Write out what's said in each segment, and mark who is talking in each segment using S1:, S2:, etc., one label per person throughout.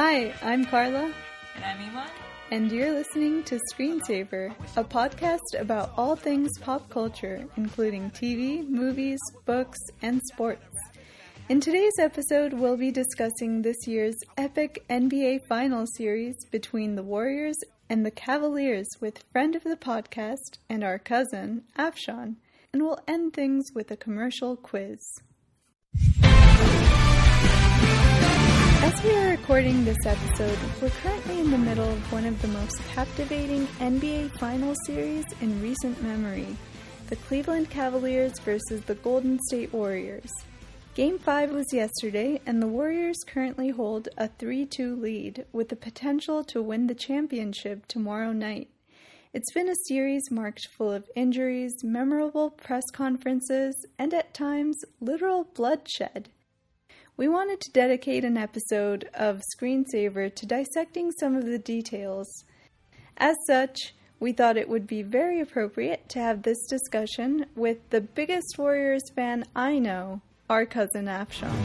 S1: Hi, I'm Carla,
S2: And I'm Iman.
S1: and you're listening to Screen Savor, a podcast about all things pop culture, including TV, movies, books, and sports. In today's episode, we'll be discussing this year's epic NBA Finals series between the Warriors and the Cavaliers with friend of the podcast and our cousin, Afshawn, and we'll end things with a commercial quiz. As we are recording this episode, we're currently in the middle of one of the most captivating NBA Finals series in recent memory the Cleveland Cavaliers versus the Golden State Warriors. Game 5 was yesterday, and the Warriors currently hold a 3 2 lead with the potential to win the championship tomorrow night. It's been a series marked full of injuries, memorable press conferences, and at times, literal bloodshed. We wanted to dedicate an episode of Screen Savor to dissecting some of the details. As such, we thought it would be very appropriate to have this discussion with the biggest Warriors fan I know, our cousin Afshawn.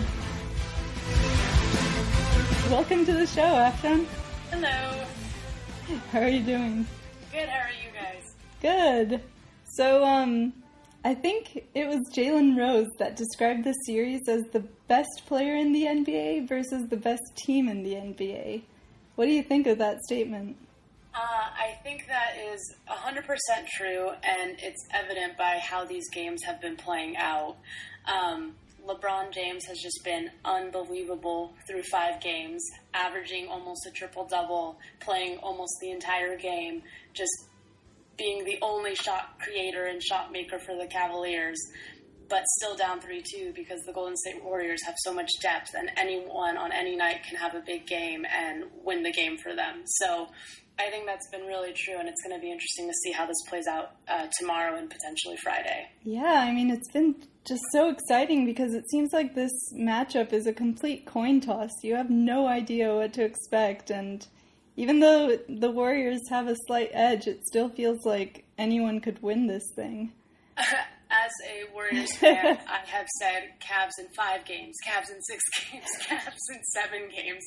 S1: Welcome to the show, Afshawn.
S2: Hello.
S1: How are you doing?
S2: Good, how are you guys?
S1: Good. So, um, I think it was Jalen Rose that described the series as the best player in the NBA versus the best team in the NBA. What do you think of that statement?
S2: Uh, I think that is 100% true, and it's evident by how these games have been playing out. Um, LeBron James has just been unbelievable through five games, averaging almost a triple double, playing almost the entire game, just being the only shot creator and shot maker for the Cavaliers, but still down 3 2 because the Golden State Warriors have so much depth, and anyone on any night can have a big game and win the game for them. So I think that's been really true, and it's going to be interesting to see how this plays out uh, tomorrow and potentially Friday.
S1: Yeah, I mean, it's been just so exciting because it seems like this matchup is a complete coin toss. You have no idea what to expect, and even though the Warriors have a slight edge, it still feels like anyone could win this thing.
S2: As a Warriors fan, I have said Cavs in five games, Cavs in six games, Cavs in seven games.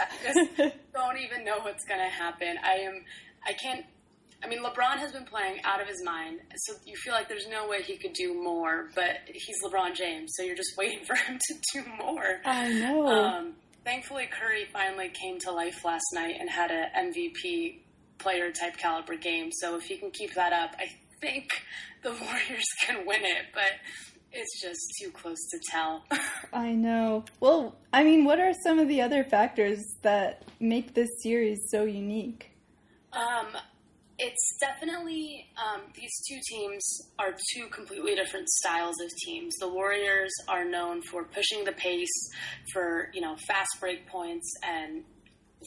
S2: I just don't even know what's going to happen. I am, I can't. I mean, LeBron has been playing out of his mind, so you feel like there's no way he could do more. But he's LeBron James, so you're just waiting for him to do more.
S1: I know.
S2: Um, thankfully, Curry finally came to life last night and had a MVP player type caliber game. So if he can keep that up, I think the Warriors can win it. But it's just too close to tell.
S1: I know. Well, I mean, what are some of the other factors that make this series so unique?
S2: um, it's definitely um, these two teams are two completely different styles of teams. The Warriors are known for pushing the pace, for you know fast break points, and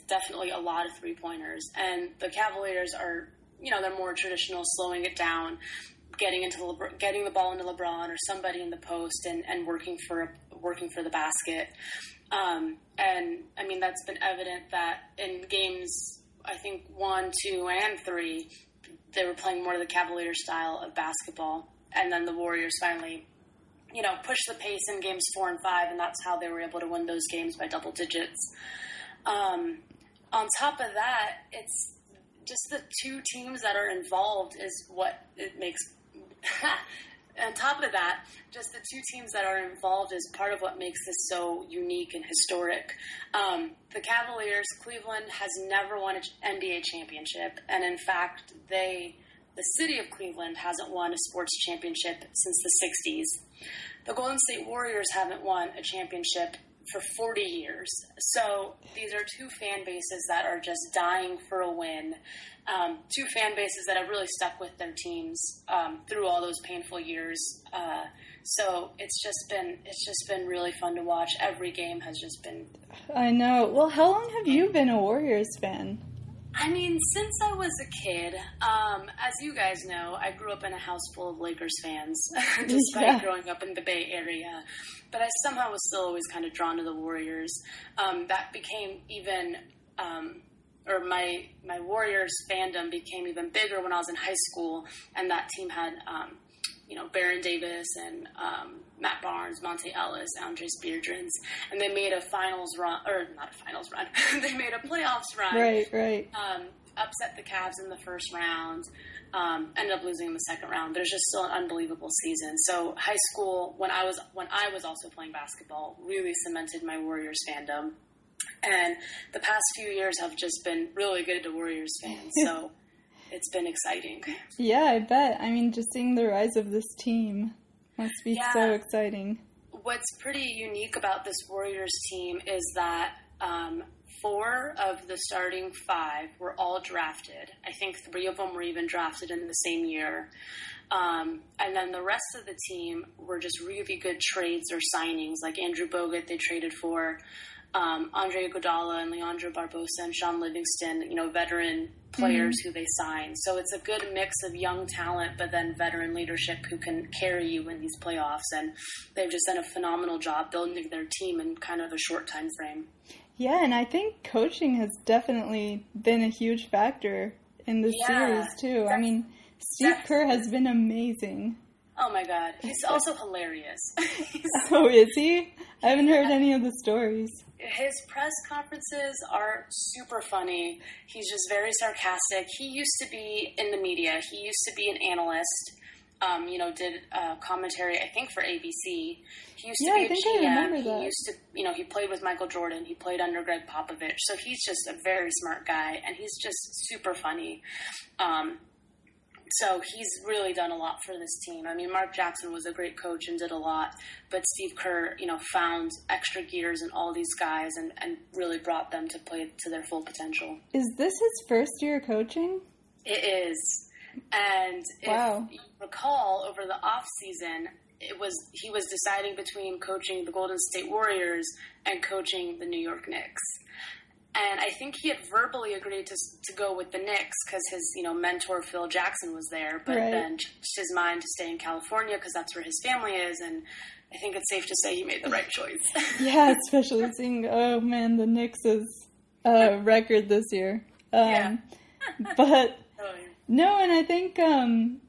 S2: definitely a lot of three pointers. And the Cavaliers are you know they're more traditional, slowing it down, getting into Lebr- getting the ball into LeBron or somebody in the post, and, and working for working for the basket. Um, and I mean that's been evident that in games I think one, two, and three, they were playing more of the Cavalier style of basketball, and then the Warriors finally, you know, pushed the pace in games four and five, and that's how they were able to win those games by double digits. Um, on top of that, it's just the two teams that are involved is what it makes. on top of that, just the two teams that are involved is part of what makes this so unique and historic. Um, the Cavaliers, Cleveland has never won an NBA championship, and in fact, they, the city of Cleveland, hasn't won a sports championship since the '60s. The Golden State Warriors haven't won a championship for 40 years. So these are two fan bases that are just dying for a win. Um, two fan bases that have really stuck with their teams um, through all those painful years. Uh, so it's just been it's just been really fun to watch. Every game has just been.
S1: I know. Well, how long have you been a Warriors fan?
S2: I mean, since I was a kid, um, as you guys know, I grew up in a house full of Lakers fans, despite
S1: Yeah.
S2: growing up in the Bay Area. But I somehow was still always kind of drawn to the Warriors. Um, that became even, um, or my my Warriors fandom became even bigger when I was in high school, and that team had um, you know Baron Davis and um, Matt Barnes, Monta Ellis, Andris Biedrins, and they made a finals run or not a finals run. they made a playoffs run.
S1: Right, right.
S2: Um, upset the Cavs in the first round. Um, ended up losing in the second round, but it's just still an unbelievable season. So high school, when I was when I was also playing basketball, really cemented my Warriors fandom, and the past few years have just been really good to Warriors fans. So it's been exciting.
S1: Yeah, I bet. I mean, just seeing the rise of this team must be
S2: Yeah.
S1: so exciting.
S2: What's pretty unique about this Warriors team is that um, four of the starting five were all drafted. I think three of them were even drafted in the same year. Um, and then the rest of the team were just really good trades or signings, like Andrew Bogut, they traded for um, Andre Iguodala and Leandro Barbosa and Shaun Livingston, you know, veteran players who they signed. So it's a good mix of young talent, but then veteran leadership who can carry you in these playoffs. And they've just done a phenomenal job building their team in kind of a short time frame.
S1: Yeah, and I think coaching has definitely been a huge factor in this
S2: Yeah,
S1: series too. I mean, Steve Kerr has been amazing.
S2: Oh my God, he's also hilarious. He's-
S1: Oh, is he? I haven't heard any of the stories.
S2: his press conferences are super funny. He's just very sarcastic. He used to be in the media. He used to be an analyst. Um, you know, did uh, commentary. I think for ABC. He used
S1: Yeah,
S2: to
S1: I
S2: be a
S1: think I
S2: GM.
S1: remember
S2: he used to, you know, he played with Michael Jordan. He played under Gregg Popovich. So he's just a very smart guy, and he's just super funny. Um, so he's really done a lot for this team. I mean, Mark Jackson was a great coach and did a lot, but Steve Kerr, you know, found extra gears in all these guys and, and really brought them to play to their full potential.
S1: Is this his first year coaching?
S2: It is, and if
S1: Wow.
S2: you recall, over the off season, it was he was deciding between coaching the Golden State Warriors and coaching the New York Knicks. And I think he had verbally agreed to, to go with the Knicks because his, you know, mentor Phil Jackson was there, but
S1: Right.
S2: then changed his mind to stay in California because that's where his family is. And I think it's safe to say he made the right choice.
S1: Yeah, especially seeing oh man, the Knicks' uh, record this year. Um,
S2: Yeah.
S1: but
S2: Oh,
S1: no, and I think um,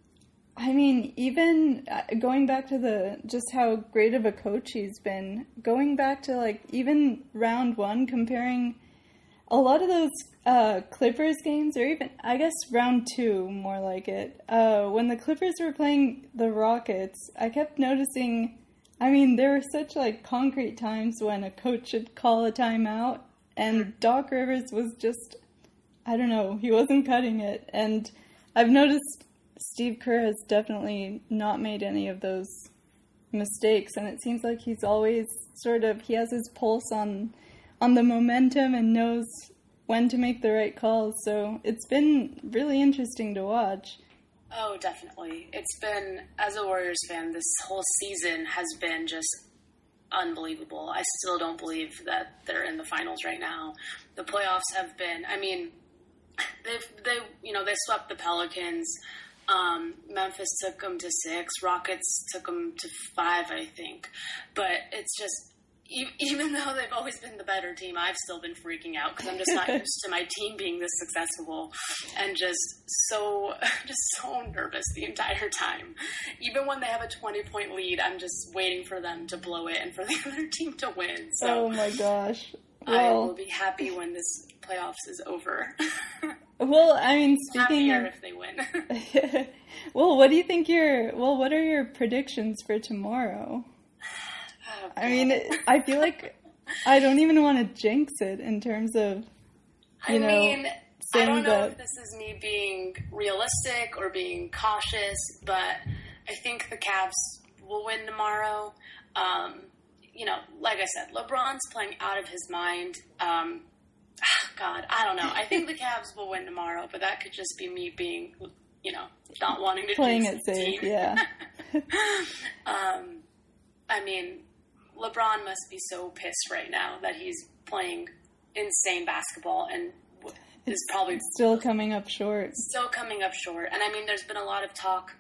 S1: I mean even uh, going back to the just how great of a coach he's been. Going back to like even round one, comparing a lot of those uh, Clippers games, or even I guess round two, more like it. Uh, when the Clippers were playing the Rockets, I kept noticing. I mean, there were such like concrete times when a coach should call a timeout, and Doc Rivers was just, I don't know, he wasn't cutting it. And I've noticed Steve Kerr has definitely not made any of those mistakes, and it seems like he's always sort of he has his pulse on on the momentum and knows when to make the right calls. So it's been really interesting to watch.
S2: Oh, definitely. It's been, as a Warriors fan, this whole season has been just unbelievable. I still don't believe that they're in the finals right now. The playoffs have been, I mean, they've, they, you know, they swept the Pelicans. Um, Memphis took them to six. Rockets took them to five, I think. But it's just, even though they've always been the better team, I've still been freaking out because I'm just not used to my team being this successful and just so just so nervous the entire time. Even when they have a 20 point lead, I'm just waiting for them to blow it and for the other team to win. So
S1: oh my gosh.
S2: I will be happy when this playoffs is over.
S1: well, I mean, speaking
S2: Happier
S1: of
S2: if they win.
S1: well, what do you think your well, what are your predictions for tomorrow?
S2: Oh,
S1: I mean, I feel like I don't even want to jinx it in terms of
S2: I
S1: you know,
S2: mean, I don't know
S1: that-
S2: if this is me being realistic or being cautious, but I think the Cavs will win tomorrow. Um, you know, like I said, LeBron's playing out of his mind. Um, God, I don't know. I think the Cavs will win tomorrow, but that could just be me being, you know, not wanting to
S1: playing
S2: jinx
S1: it safe.
S2: team.
S1: Yeah.
S2: Um, I mean, LeBron must be so pissed right now that he's playing insane basketball and is probably
S1: Still coming up short.
S2: still coming up short. And I mean, there's been a lot of talk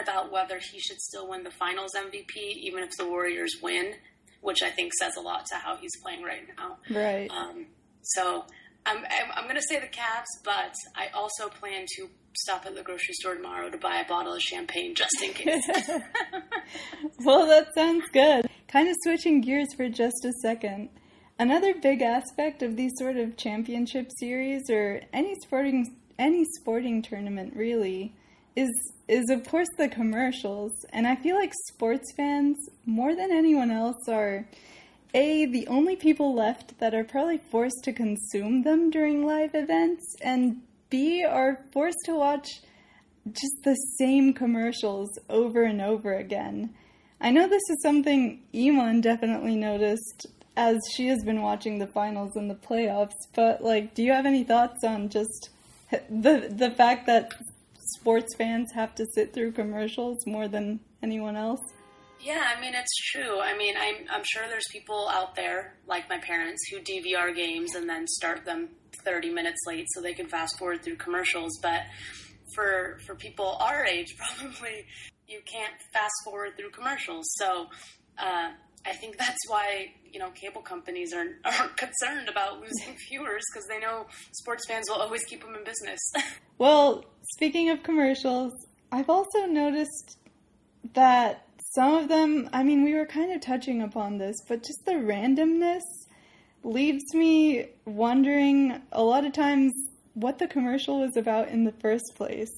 S2: about whether he should still win the Finals MVP, even if the Warriors win, which I think says a lot to how he's playing right now.
S1: Right.
S2: Um, so I'm, I'm, I'm going to say the Cavs, but I also plan to stop at the grocery store tomorrow to buy a bottle of champagne just in case.
S1: well, that sounds good. Kind of switching gears for just a second. Another big aspect of these sort of championship series or any sporting any sporting tournament really is is of course the commercials. And I feel like sports fans more than anyone else are a, the only people left that are probably forced to consume them during live events, and B, are forced to watch just the same commercials over and over again. I know this is something Iman definitely noticed as she has been watching the finals and the playoffs, but like, do you have any thoughts on just the the fact that sports fans have to sit through commercials more than anyone else?
S2: Yeah, I mean it's true. I mean, I'm I'm sure there's people out there like my parents who DVR games and then start them 30 minutes late so they can fast forward through commercials. But for for people our age, probably you can't fast forward through commercials. So uh, I think that's why you know cable companies are aren't concerned about losing viewers because they know sports fans will always keep them in business.
S1: well, speaking of commercials, I've also noticed that some of them, I mean, we were kind of touching upon this, but just the randomness leaves me wondering a lot of times what the commercial was about in the first place.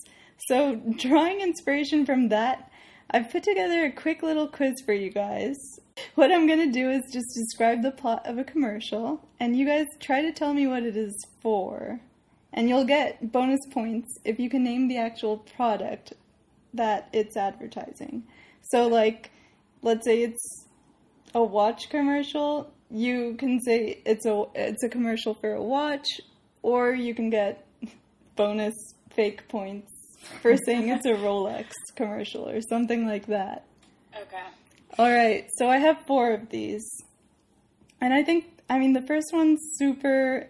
S1: So, drawing inspiration from that, I've put together a quick little quiz for you guys. What I'm going to do is just describe the plot of a commercial, and you guys try to tell me what it is for. And you'll get bonus points if you can name the actual product that it's advertising. So, like, let's say it's a watch commercial, you can say it's a it's a commercial for a watch, or you can get bonus fake points for saying it's a Rolex commercial or something like that.
S2: Okay.
S1: All right. So I have four of these, and I think I mean the first one's super.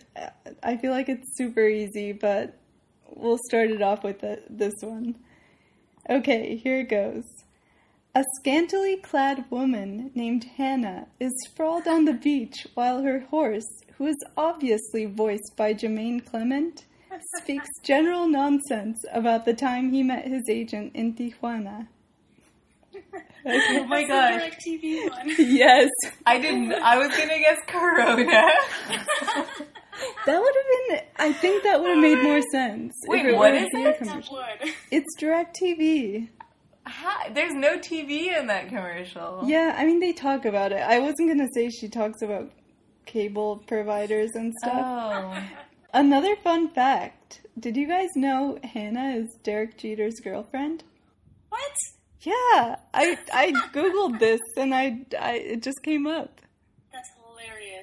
S1: I feel like it's super easy, but we'll start it off with the, this one. Okay, here it goes. A scantily clad woman named Hannah is sprawled on the beach while her horse, who is obviously voiced by Jermaine Clement, speaks general nonsense about the time he met his agent in Tijuana.
S3: Okay. Oh my gosh.
S2: TV one.
S1: yes.
S3: I didn't. I was gonna guess Corona.
S1: that would have been. I think that would have made more sense.
S3: Wait, it what is
S1: it? It's DirecTV.
S3: How? There's no TV in that commercial.
S1: Yeah, I mean they talk about it. I wasn't gonna say she talks about cable providers and stuff.
S3: Oh.
S1: Another fun fact: Did you guys know Hannah is Derek Jeter's girlfriend?
S2: What?
S1: Yeah, I I googled this and I, I it just came up.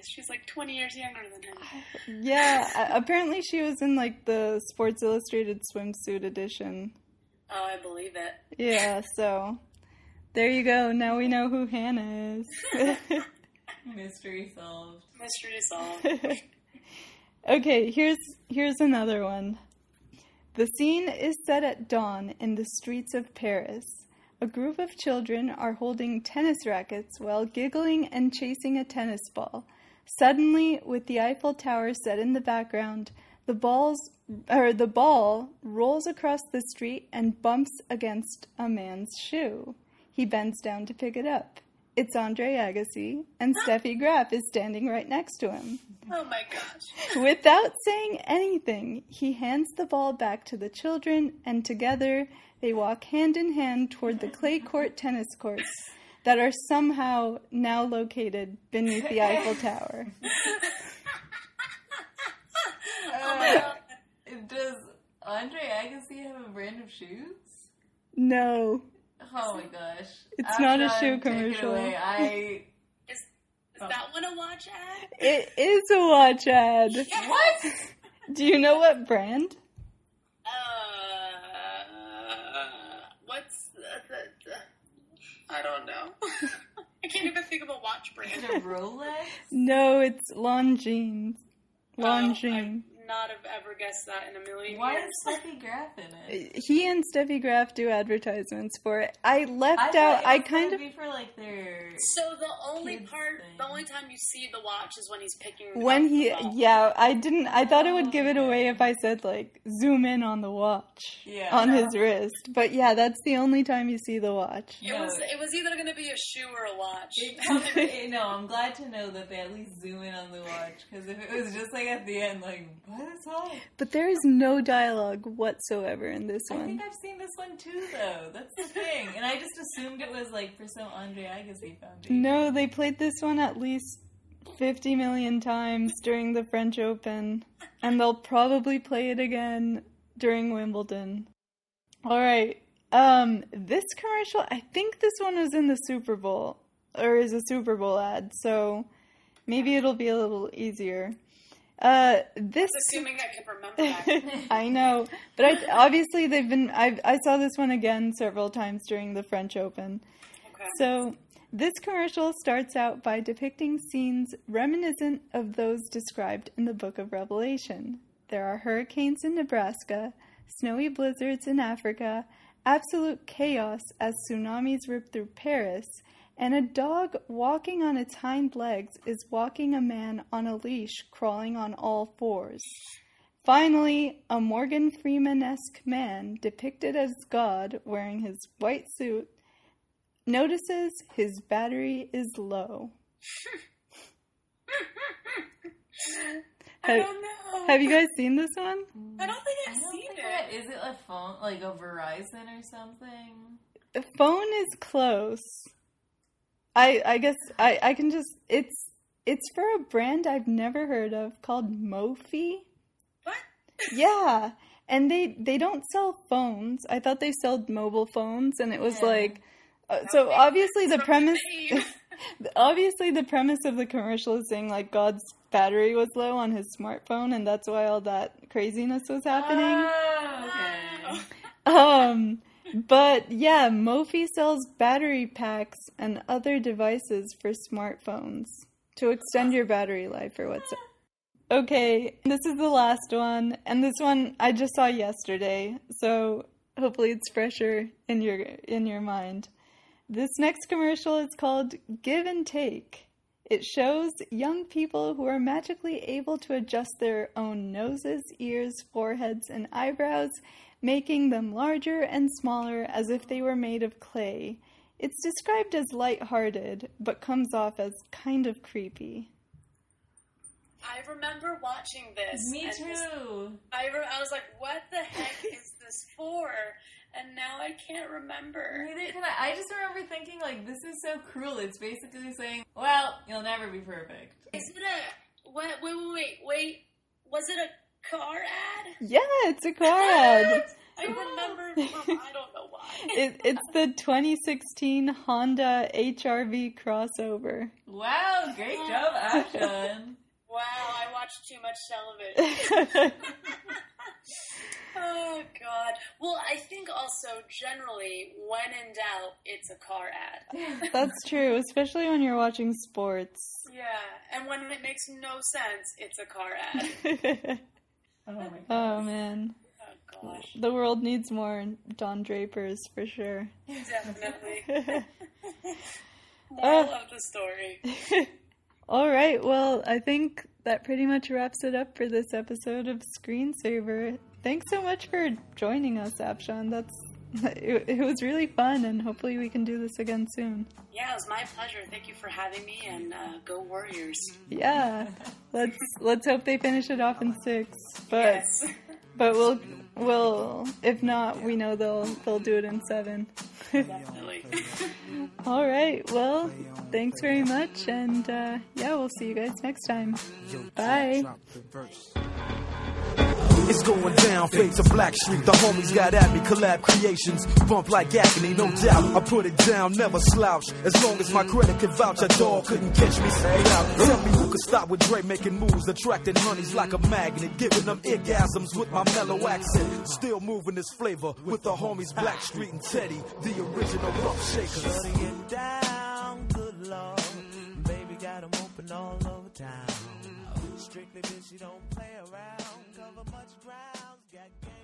S2: That's hilarious. She's like 20 years younger than him.
S1: Yeah, apparently she was in like the Sports Illustrated swimsuit edition.
S2: Oh, I believe it.
S1: Yeah, so there you go. Now we know who Hannah is.
S3: Mystery solved.
S2: Mystery solved.
S1: okay, here's here's another one. The scene is set at dawn in the streets of Paris. A group of children are holding tennis rackets while giggling and chasing a tennis ball. Suddenly, with the Eiffel Tower set in the background, the balls or the ball rolls across the street and bumps against a man's shoe. He bends down to pick it up. It's Andre Agassi, and Steffi Graf is standing right next to him.
S2: Oh my gosh.
S1: Without saying anything, he hands the ball back to the children, and together they walk hand in hand toward the clay court tennis courts that are somehow now located beneath the Eiffel Tower.
S3: Uh, does Andre Agassi have a brand of shoes?
S1: No.
S3: Oh my gosh.
S1: It's not a shoe commercial.
S3: I.
S2: Is, is oh. that one a watch ad?
S1: It is a watch ad.
S3: What?
S1: Do you know what brand?
S2: Uh, I don't know. I can't even think of a watch brand.
S3: Is it Rolex?
S1: No, it's Longines. Oh, Longines.
S2: Oh, not have ever guessed that in a million
S3: Why
S2: years.
S3: is Steffi Graf in it?
S1: He and Steffi Graf do advertisements for it. I left
S3: thought
S1: out. I kind of
S3: be for like their.
S2: So the only part,
S3: thing.
S2: the only time you see the watch is when he's picking.
S1: when he
S2: the
S1: yeah i didn't i thought it would oh give it away if i said like zoom in on the watch
S3: Yeah.
S1: on his wrist but yeah that's the only time you see the watch
S2: It
S3: No.
S2: was it was either going to be a shoe or a watch.
S3: It- no, I'm glad to know that they at least zoom in on the watch. Because if it was just like at the end, like, what
S1: but there is no dialogue whatsoever in this one.
S3: I think I've seen this one too, though. That's the thing. And I just assumed it was like for some Andre Agassi foundation.
S1: no they played this one at least 50 million times during the french open and they'll probably play it again during wimbledon all right um this commercial i think this one was in the super bowl or is a super bowl ad so maybe it'll be a little easier uh this
S2: Assuming I can remember that.
S1: I know, but I, obviously they've been. I I saw this one again several times during the French Open.
S2: Okay.
S1: So this commercial starts out by depicting scenes reminiscent of those described in the Book of Revelation. There are hurricanes in Nebraska, snowy blizzards in Africa, absolute chaos as tsunamis rip through Paris, and a dog walking on its hind legs is walking a man on a leash crawling on all fours. Finally, a Morgan Freeman esque man depicted as God wearing his white suit notices his battery is low.
S2: I
S1: Have,
S2: don't know.
S1: have you guys seen this one?
S2: I don't think
S3: I
S2: I've
S3: don't
S2: seen
S3: think
S2: it.
S3: that is it a phone like a Verizon or something.
S1: The phone is close. I I guess I, I can just it's it's for a brand I've never heard of called Mophie.
S2: What?
S1: Yeah. And they they don't sell phones. I thought they sold mobile phones and it was
S3: Yeah.
S1: like uh, so
S2: Okay,
S1: obviously the premise obviously the premise of the commercial is saying like God's battery was low on his smartphone and that's why all that craziness was happening.
S3: Oh, okay.
S1: Um, but yeah, Mophie sells battery packs and other devices for smartphones to extend your battery life or what's Okay, this is the last one, and this one I just saw yesterday, so hopefully it's fresher in your in your mind. This next commercial is called Give and Take. It shows young people who are magically able to adjust their own noses, ears, foreheads, and eyebrows, making them larger and smaller as if they were made of clay. It's described as light-hearted, but comes off as kind of creepy.
S2: I remember watching this.
S3: Me
S2: and this-
S3: too.
S2: I, re- I was like, what the heck is this for? And now I can't remember.
S3: Neither can I. I just remember thinking like this is so cruel. It's basically saying, "Well, you'll never be perfect."
S2: Is it a wait? Wait, wait, wait, wait. Was it a car ad?
S1: Yeah, it's a car ad.
S2: I remember. From, I don't know why.
S1: It, it's the 2016 Honda HRV crossover.
S3: Wow, great job, Afshawn.
S2: Wow, I watched too much television. oh God. Well, I think also generally, when in doubt, it's a car ad.
S1: That's true, especially when you're watching sports.
S2: Yeah, and when it makes no sense, it's a car ad.
S3: Oh my god.
S1: oh man,
S2: Oh gosh,
S1: the world needs more Don Drapers for sure.
S2: definitely. Moral uh, of the story.
S1: All right, well, I think that pretty much wraps it up for this episode of Screen Savor. Thanks so much for joining us, Afshawn. That's it, it was really fun, and hopefully we can do this again soon.
S2: Yeah, it was my pleasure. Thank you for having me, and uh, go Warriors.
S1: Yeah, let's let's hope they finish it off in six. But
S2: Yes.
S1: but we'll we'll if not, we know they'll they'll do it in seven.
S2: Definitely.
S1: All right, well, thanks very much, and uh, yeah, we'll see you guys next time. Bye.
S4: It's going down, fade to Blackstreet. The homies got at me, collab creations. Bump like agony, no doubt. I put it down, never slouch. As long as my credit can vouch, a dog couldn't catch me. Say out. Tell me who could stop with Dre making moves, attracting honeys like a magnet, giving them orgasms with my mellow accent. Still moving this flavor with the homies Blackstreet and Teddy, the original rough shakers.
S5: Shutting down, good lord. Baby open all over town. Strictly bitch, she don't play around. Much ground, got game.